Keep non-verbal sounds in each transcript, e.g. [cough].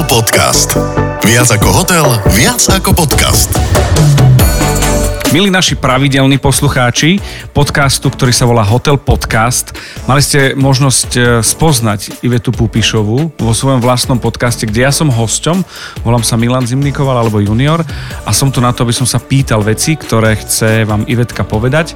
Hotel Podcast. Viac ako hotel, viac ako podcast. Milí naši pravidelní poslucháči podcastu, ktorý sa volá Hotel Podcast, mali ste možnosť e, spoznať Ivetu Pupišovu vo svojom vlastnom podcaste, kde ja som hosťom, volám sa Milan Zimnikoval alebo Junior a som tu na to, aby som sa pýtal veci, ktoré chce vám Ivetka povedať.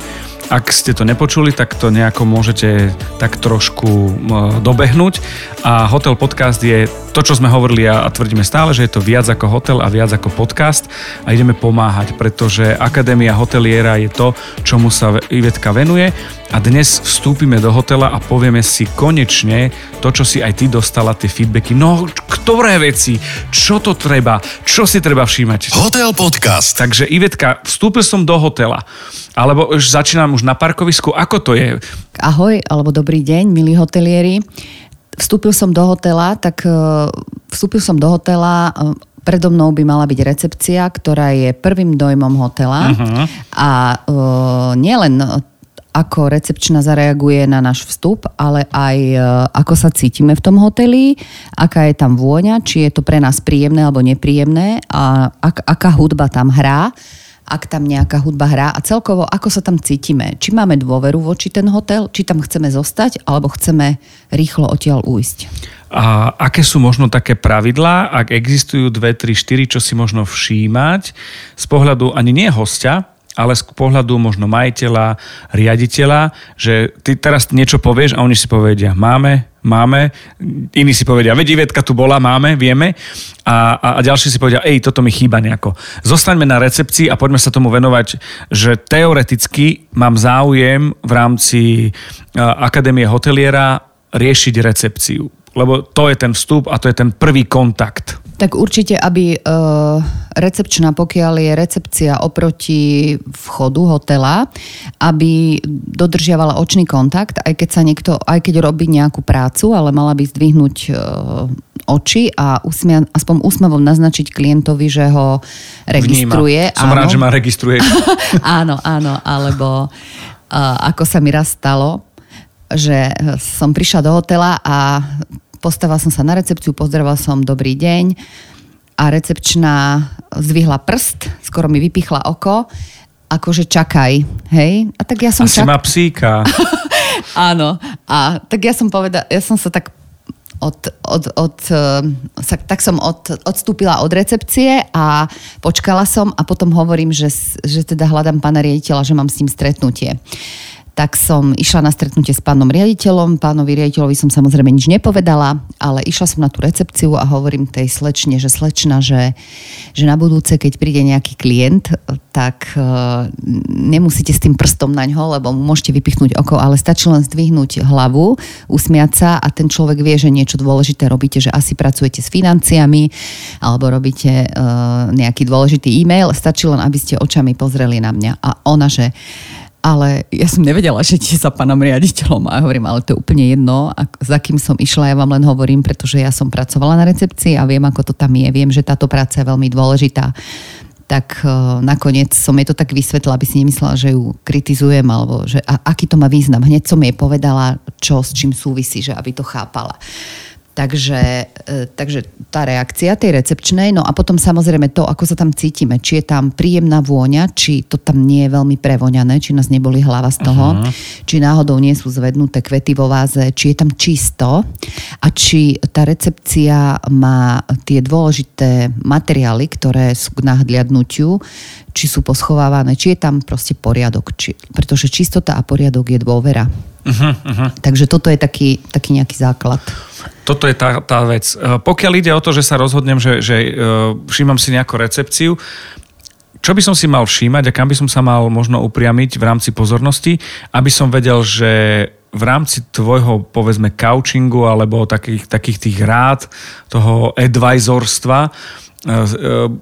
Ak ste to nepočuli, tak to nejako môžete tak trošku dobehnúť. A Hotel Podcast je to, čo sme hovorili a tvrdíme stále, že je to viac ako hotel a viac ako podcast a ideme pomáhať, pretože Akadémia hoteliera je to, čomu sa Ivetka venuje a dnes vstúpime do hotela a povieme si konečne to, čo si aj ty dostala, tie feedbacky. No, ktoré veci, čo to treba, čo si treba všímať. Hotel Podcast. Takže Ivetka, vstúpil som do hotela, alebo už začínam už na parkovisku, ako to je? Ahoj, alebo dobrý deň, milí hotelieri. Vstúpil som do hotela, tak e, vstúpil som do hotela e, predo mnou by mala byť recepcia, ktorá je prvým dojmom hotela uh-huh. a uh, nielen ako recepčná zareaguje na náš vstup, ale aj e, ako sa cítime v tom hoteli, aká je tam vôňa, či je to pre nás príjemné alebo nepríjemné a ak, aká hudba tam hrá ak tam nejaká hudba hrá a celkovo ako sa tam cítime. Či máme dôveru voči ten hotel, či tam chceme zostať, alebo chceme rýchlo odtiaľ ujsť. A aké sú možno také pravidlá, ak existujú dve, tri, štyri, čo si možno všímať z pohľadu ani nie hostia, ale z pohľadu možno majiteľa, riaditeľa, že ty teraz niečo povieš a oni si povedia, máme, máme, iní si povedia, veď Ivetka tu bola, máme, vieme a, a, a ďalší si povedia, ej, toto mi chýba nejako. Zostaňme na recepcii a poďme sa tomu venovať, že teoreticky mám záujem v rámci Akadémie hoteliera riešiť recepciu, lebo to je ten vstup a to je ten prvý kontakt. Tak určite, aby uh, recepčná, pokiaľ je recepcia oproti vchodu hotela, aby dodržiavala očný kontakt, aj keď sa niekto, aj keď robí nejakú prácu, ale mala by zdvihnúť uh, oči a usmia, aspoň úsmevom naznačiť klientovi, že ho registruje. Vníma. Som áno. rád, že ma registruje. [laughs] áno, áno, alebo uh, ako sa mi raz stalo, že som prišla do hotela a Postavila som sa na recepciu, pozdravila som dobrý deň a recepčná zdvihla prst, skoro mi vypichla oko, akože čakaj, hej? A tak ja som... Asi čak... má psíka. [laughs] Áno. A tak ja som povedala, ja som sa tak od, od, od, eh, sa, tak som od, odstúpila od recepcie a počkala som a potom hovorím, že, že teda hľadám pána riaditeľa, že mám s ním stretnutie tak som išla na stretnutie s pánom riaditeľom. Pánovi riaditeľovi som samozrejme nič nepovedala, ale išla som na tú recepciu a hovorím tej slečne, že slečna, že, že na budúce, keď príde nejaký klient, tak uh, nemusíte s tým prstom na ňo, lebo môžete vypichnúť oko, ale stačí len zdvihnúť hlavu, usmiať sa a ten človek vie, že niečo dôležité robíte, že asi pracujete s financiami alebo robíte uh, nejaký dôležitý e-mail, stačí len, aby ste očami pozreli na mňa. A ona, že ale ja som nevedela, že ti sa pánom riaditeľom a hovorím, ale to je úplne jedno, a za kým som išla, ja vám len hovorím, pretože ja som pracovala na recepcii a viem, ako to tam je, viem, že táto práca je veľmi dôležitá tak uh, nakoniec som jej to tak vysvetlila, aby si nemyslela, že ju kritizujem, alebo že a, aký to má význam. Hneď som jej povedala, čo s čím súvisí, že aby to chápala. Takže, e, takže tá reakcia tej recepčnej, no a potom samozrejme to, ako sa tam cítime, či je tam príjemná vôňa, či to tam nie je veľmi prevoňané, či nás neboli hlava z toho, uh-huh. či náhodou nie sú zvednuté kvety vo váze, či je tam čisto a či tá recepcia má tie dôležité materiály, ktoré sú k nahliadnutiu, či sú poschovávané, či je tam proste poriadok, či, pretože čistota a poriadok je dôvera. Uh-huh, uh-huh. Takže toto je taký, taký nejaký základ. Toto je tá, tá vec. E, pokiaľ ide o to, že sa rozhodnem, že, že uh, všímam si nejakú recepciu, čo by som si mal všímať a kam by som sa mal možno upriamiť v rámci pozornosti, aby som vedel, že v rámci tvojho, povedzme, couchingu alebo takých, takých tých rád, toho advisorstva,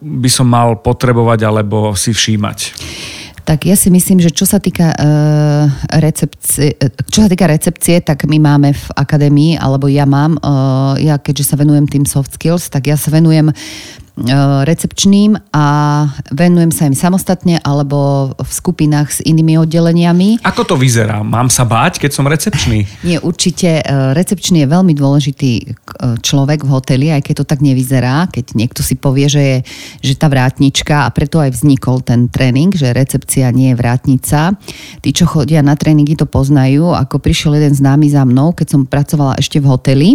by som mal potrebovať alebo si všímať? Tak ja si myslím, že čo sa týka, uh, recepcie, čo sa týka recepcie, tak my máme v akadémii, alebo ja mám, uh, ja keďže sa venujem tým soft skills, tak ja sa venujem recepčným a venujem sa im samostatne alebo v skupinách s inými oddeleniami. Ako to vyzerá? Mám sa báť, keď som recepčný? Nie, určite. E, recepčný je veľmi dôležitý e, človek v hoteli, aj keď to tak nevyzerá. Keď niekto si povie, že je že tá vrátnička a preto aj vznikol ten tréning, že recepcia nie je vrátnica. Tí, čo chodia na tréningy, to poznajú. Ako prišiel jeden známy za mnou, keď som pracovala ešte v hoteli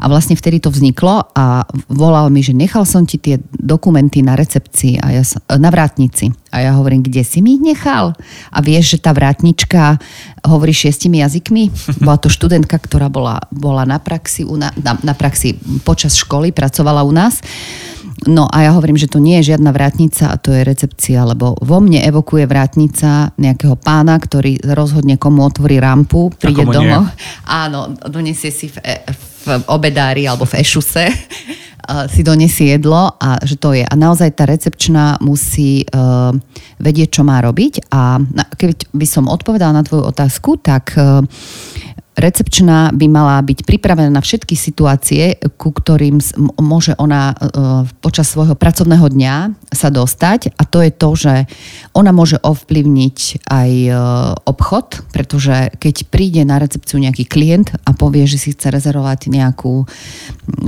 a vlastne vtedy to vzniklo a volal mi, že nechal som ti tie dokumenty na recepcii a ja na vrátnici. A ja hovorím, kde si mi ich nechal? A vieš, že tá vrátnička hovorí šiestimi jazykmi? Bola to študentka, ktorá bola, bola na, praxi, na, na, praxi počas školy, pracovala u nás. No a ja hovorím, že to nie je žiadna vrátnica a to je recepcia, lebo vo mne evokuje vrátnica nejakého pána, ktorý rozhodne komu otvorí rampu, príde domov. Áno, donesie si v, e, v obedári alebo v ešuse si donesie jedlo a že to je. A naozaj tá recepčná musí uh, vedieť, čo má robiť. A keď by som odpovedala na tvoju otázku, tak uh, recepčná by mala byť pripravená na všetky situácie, ku ktorým môže ona e, počas svojho pracovného dňa sa dostať. A to je to, že ona môže ovplyvniť aj e, obchod, pretože keď príde na recepciu nejaký klient a povie, že si chce rezervovať nejakú e,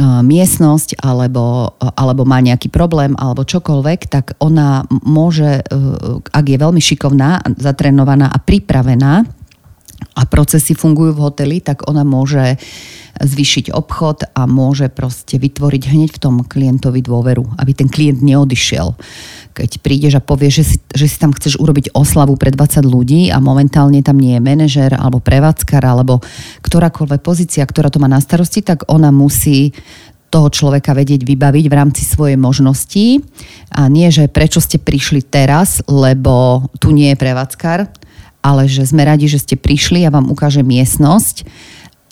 miestnosť alebo, alebo má nejaký problém alebo čokoľvek, tak ona môže, ak je veľmi šikovná, zatrenovaná a pripravená, a procesy fungujú v hoteli, tak ona môže zvýšiť obchod a môže proste vytvoriť hneď v tom klientovi dôveru, aby ten klient neodišiel. Keď prídeš a povieš, že si, že si tam chceš urobiť oslavu pre 20 ľudí a momentálne tam nie je manažer alebo prevádzkar alebo ktorákoľvek pozícia, ktorá to má na starosti, tak ona musí toho človeka vedieť vybaviť v rámci svojej možnosti a nie, že prečo ste prišli teraz, lebo tu nie je prevádzkar, ale že sme radi, že ste prišli, ja vám ukážem miestnosť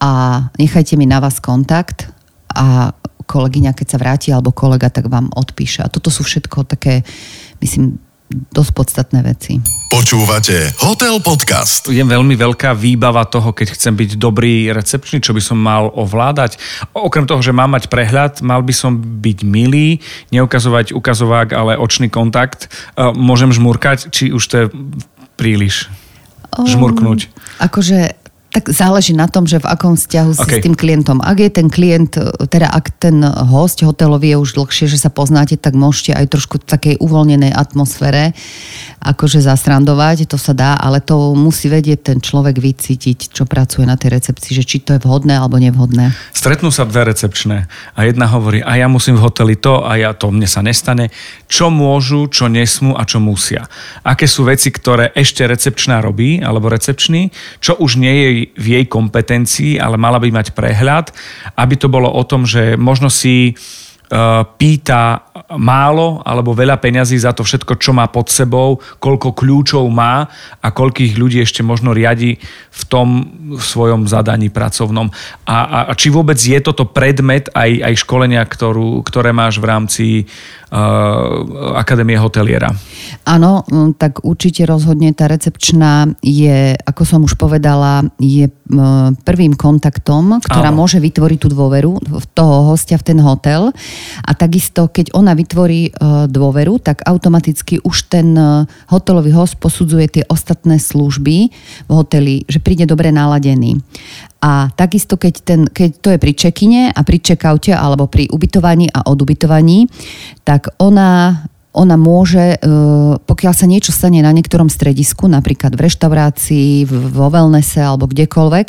a nechajte mi na vás kontakt a kolegyňa, keď sa vráti, alebo kolega, tak vám odpíše. A toto sú všetko také, myslím, dosť podstatné veci. Počúvate Hotel Podcast. Je veľmi veľká výbava toho, keď chcem byť dobrý recepčný, čo by som mal ovládať. Okrem toho, že mám mať prehľad, mal by som byť milý, neukazovať ukazovák, ale očný kontakt. E, môžem žmurkať, či už to je príliš žmurknúť? Akože tak záleží na tom, že v akom vzťahu si okay. s tým klientom. Ak je ten klient, teda ak ten host hotelový je už dlhšie, že sa poznáte, tak môžete aj trošku v takej uvoľnenej atmosfére akože zastrandovať, to sa dá, ale to musí vedieť ten človek vycítiť, čo pracuje na tej recepcii, že či to je vhodné alebo nevhodné. Stretnú sa dve recepčné a jedna hovorí, a ja musím v hoteli to a ja to mne sa nestane. Čo môžu, čo nesmú a čo musia. Aké sú veci, ktoré ešte recepčná robí, alebo recepčný, čo už nie je v jej kompetencii, ale mala by mať prehľad, aby to bolo o tom, že možno si Eh, pýta málo alebo veľa peňazí za to všetko, čo má pod sebou, koľko kľúčov má a koľkých ľudí ešte možno riadi v tom svojom zadaní pracovnom. A, a, a či vôbec je toto predmet aj, aj školenia, ktorú, ktoré máš v rámci Akadémie hoteliera? Áno, mm, tak určite rozhodne tá recepčná je, ako som už povedala, je prvým kontaktom, ktorá Áno. môže vytvoriť tú dôveru toho hostia v ten hotel. A takisto, keď ona vytvorí dôveru, tak automaticky už ten hotelový host posudzuje tie ostatné služby v hoteli, že príde dobre naladený. A takisto, keď, ten, keď to je pri čekine a pri čekaute alebo pri ubytovaní a odubytovaní, tak ona ona môže, e, pokiaľ sa niečo stane na niektorom stredisku, napríklad v reštaurácii, vo wellnesse alebo kdekoľvek,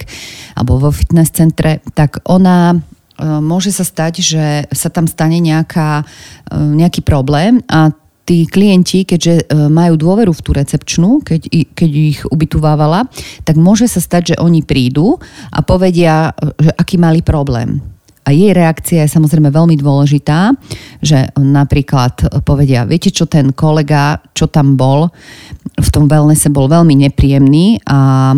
alebo vo fitness centre, tak ona e, môže sa stať, že sa tam stane nejaká, e, nejaký problém a tí klienti, keďže majú dôveru v tú recepčnú, keď, keď ich ubytovávala, tak môže sa stať, že oni prídu a povedia, že aký mali problém. A jej reakcia je samozrejme veľmi dôležitá, že napríklad povedia, viete čo, ten kolega, čo tam bol, v tom wellnesse bol veľmi nepríjemný a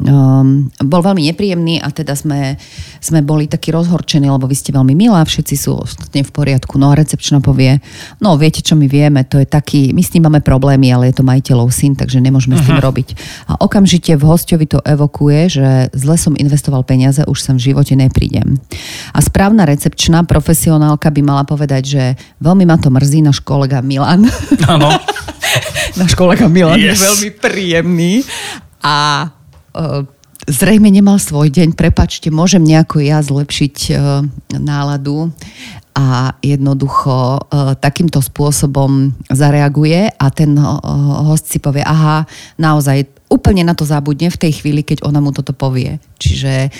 um, bol veľmi nepríjemný a teda sme, sme boli takí rozhorčení, lebo vy ste veľmi milá, všetci sú ostatne v poriadku. No a recepčná povie, no viete, čo my vieme, to je taký, my s ním máme problémy, ale je to majiteľov syn, takže nemôžeme uh-huh. s tým robiť. A okamžite v hostovi to evokuje, že zle som investoval peniaze, už sem v živote neprídem. A správna recepčná profesionálka by mala povedať, že veľmi ma to mrzí, náš kolega Milan. Áno. [laughs] náš kolega Milan Yes. je veľmi príjemný a zrejme nemal svoj deň. Prepačte, môžem nejako ja zlepšiť uh, náladu a jednoducho uh, takýmto spôsobom zareaguje a ten host si povie, aha, naozaj úplne na to zabudne v tej chvíli, keď ona mu toto povie. Čiže,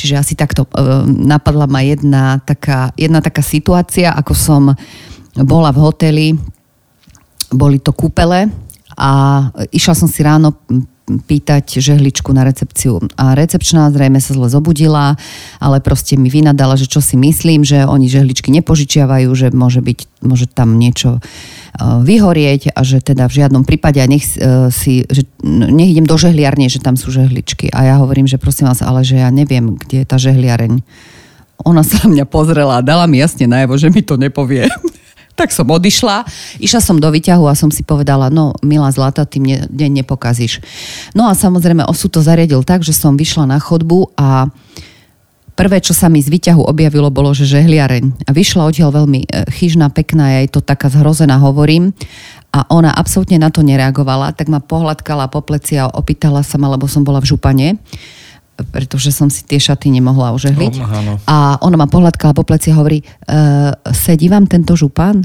čiže asi takto napadla ma jedna taká, jedna taká situácia, ako som bola v hoteli, boli to kúpele a išla som si ráno pýtať žehličku na recepciu. A recepčná zrejme sa zle zobudila, ale proste mi vynadala, že čo si myslím, že oni žehličky nepožičiavajú, že môže, byť, môže tam niečo e, vyhorieť a že teda v žiadnom prípade nech e, si, že nech idem do žehliarne, že tam sú žehličky. A ja hovorím, že prosím vás, ale že ja neviem, kde je tá žehliareň. Ona sa na mňa pozrela a dala mi jasne najavo, že mi to nepovie. [laughs] tak som odišla, išla som do výťahu a som si povedala, no milá zlata, ty mne deň nepokazíš. No a samozrejme osud to zariadil tak, že som vyšla na chodbu a prvé, čo sa mi z výťahu objavilo, bolo, že žehliareň. A vyšla odtiaľ veľmi e, chyžná, pekná, ja jej to taká zhrozená hovorím. A ona absolútne na to nereagovala, tak ma pohľadkala po pleci a opýtala sa ma, lebo som bola v župane pretože som si tie šaty nemohla ožehliť. Áno. A ona ma pohľadkala po pleci a hovorí, e, sedí vám tento župan?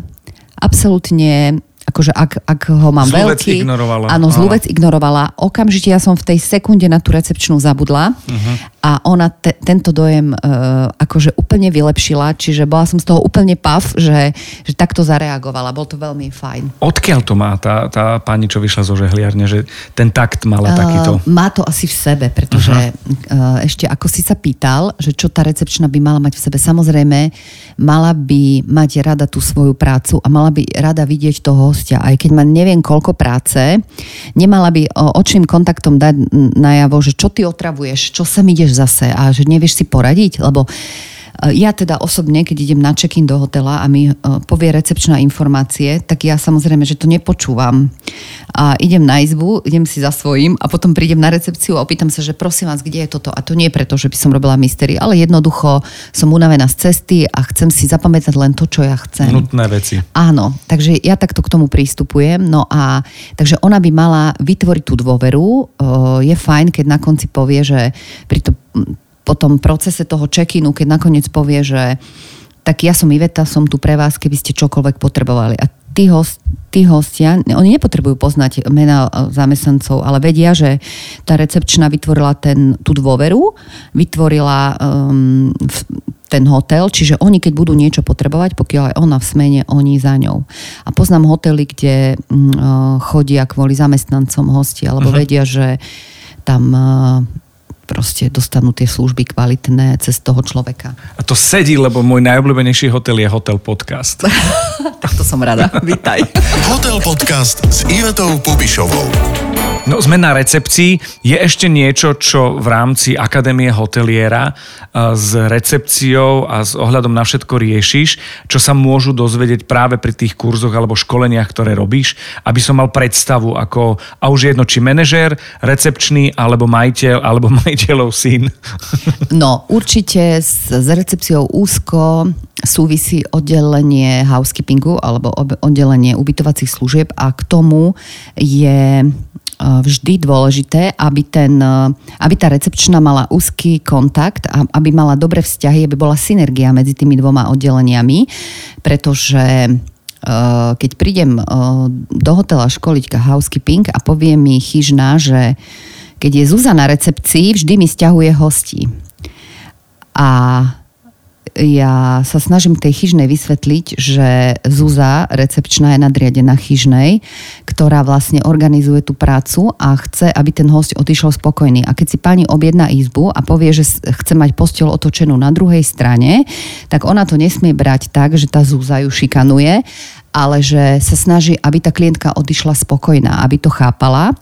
Absolútne akože ak, ak ho mám Zlú veľký... ignorovala. Áno, zlú vec ignorovala. Okamžite ja som v tej sekunde na tú recepčnú zabudla Mhm. A ona te, tento dojem e, akože úplne vylepšila, čiže bola som z toho úplne pav, že, že takto zareagovala. Bol to veľmi fajn. Odkiaľ to má tá, tá pani, čo vyšla zo žehliarne, že ten takt mala takýto? Uh, má to asi v sebe, pretože uh, ešte ako si sa pýtal, že čo tá recepčná by mala mať v sebe. Samozrejme, mala by mať rada tú svoju prácu a mala by rada vidieť toho hostia. Aj keď má neviem koľko práce, nemala by očným kontaktom dať najavo, že čo ty otravuješ, čo sem ideš zase a že nevieš si poradiť, lebo uh, ja teda osobne, keď idem na check-in do hotela a mi uh, povie recepčná informácie, tak ja samozrejme, že to nepočúvam. A idem na izbu, idem si za svojím a potom prídem na recepciu a opýtam sa, že prosím vás, kde je toto? A to nie je preto, že by som robila mystery, ale jednoducho som unavená z cesty a chcem si zapamätať len to, čo ja chcem. Nutné veci. Áno, takže ja takto k tomu prístupujem. No a takže ona by mala vytvoriť tú dôveru. O, je fajn, keď na konci povie, že pri to, po tom procese toho check-inu, keď nakoniec povie, že tak ja som Iveta, som tu pre vás, keby ste čokoľvek potrebovali. A tí, host, tí hostia, oni nepotrebujú poznať mená e, zamestnancov, ale vedia, že tá recepčná vytvorila ten, tú dôveru, vytvorila um, ten hotel, čiže oni keď budú niečo potrebovať, pokiaľ aj ona v smene, oni za ňou. A poznám hotely, kde e, chodia kvôli zamestnancom hosti, alebo uh-huh. vedia, že tam e, proste dostanú tie služby kvalitné cez toho človeka. A to sedí, lebo môj najobľúbenejší hotel je Hotel Podcast. [laughs] Tak to som rada. Vítaj. Hotel Podcast s Ivetou Pubišovou. No, sme na recepcii. Je ešte niečo, čo v rámci Akadémie hoteliera a s recepciou a s ohľadom na všetko riešiš, čo sa môžu dozvedieť práve pri tých kurzoch alebo školeniach, ktoré robíš, aby som mal predstavu, ako, a už je jedno, či manažér, recepčný, alebo majiteľ, alebo [laughs] majiteľov syn. No, určite s, s recepciou úzko súvisí oddelenie housekeepingu alebo oddelenie ubytovacích služieb a k tomu je e, vždy dôležité, aby, ten, e, aby tá recepčná mala úzky kontakt aby mala dobré vzťahy, aby bola synergia medzi tými dvoma oddeleniami, pretože e, keď prídem do hotela školiť ka housekeeping a povie mi chyžná, že keď je Zuza na recepcii, vždy mi stiahuje hostí. A ja sa snažím tej chyžnej vysvetliť, že Zuza, recepčná, je nadriadená chyžnej, ktorá vlastne organizuje tú prácu a chce, aby ten host odišiel spokojný. A keď si pani objedná izbu a povie, že chce mať posteľ otočenú na druhej strane, tak ona to nesmie brať tak, že tá Zuza ju šikanuje, ale že sa snaží, aby tá klientka odišla spokojná, aby to chápala.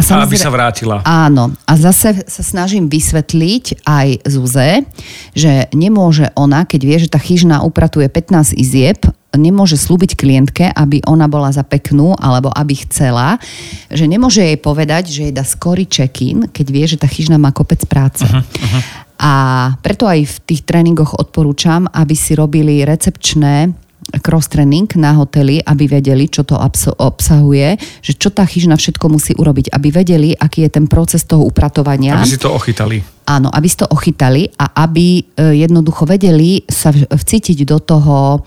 A A aby sa vrátila. Áno. A zase sa snažím vysvetliť aj Zuze, že nemôže ona, keď vie, že tá chyžna upratuje 15 izieb, nemôže slúbiť klientke, aby ona bola za peknú, alebo aby chcela, že nemôže jej povedať, že jej dá skorý check-in, keď vie, že tá chyžna má kopec práce. Uh-huh, uh-huh. A preto aj v tých tréningoch odporúčam, aby si robili recepčné cross-training na hoteli, aby vedeli, čo to obsahuje, že čo tá chyžna všetko musí urobiť, aby vedeli, aký je ten proces toho upratovania. Aby si to ochytali. Áno, aby si to ochytali a aby e, jednoducho vedeli sa vcítiť do toho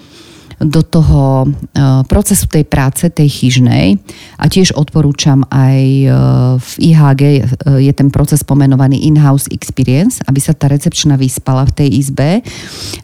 do toho eh, procesu tej práce, tej chyžnej. A tiež odporúčam aj eh, v IHG eh, je ten proces pomenovaný in-house experience, aby sa tá recepčná vyspala v tej izbe,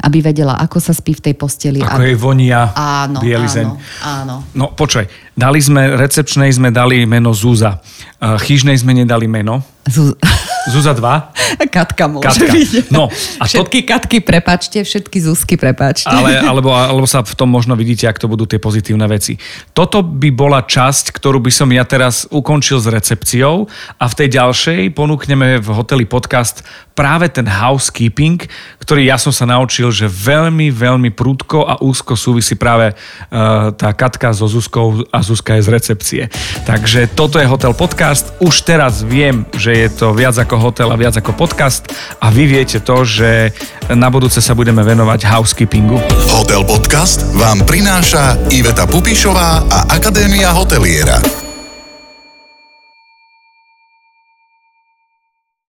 aby vedela, ako sa spí v tej posteli. Ako jej vonia áno, bielizeň. Áno, áno. No počkaj, dali sme, recepčnej sme dali meno Zúza. Chyžnej sme nedali meno. Zúza. [laughs] Zúza 2? Katka môže Katka. byť. No, a všetky to... Katky prepačte, všetky Zuzky prepačte. Ale, [laughs] alebo, alebo sa v tom možno vidíte, ak to budú tie pozitívne veci. Toto by bola časť, ktorú by som ja teraz ukončil s recepciou a v tej ďalšej ponúkneme v hoteli podcast práve ten housekeeping, ktorý ja som sa naučil, že veľmi, veľmi prúdko a úzko súvisí práve uh, tá Katka so Zuzkou a Zuzka je z recepcie. Takže toto je Hotel Podcast. Už teraz viem, že je to viac ako hotel a viac ako podcast a vy viete to, že na budúce sa budeme venovať housekeepingu. Hotel Podcast vám prináša Iveta Pupišová a Akadémia hoteliera.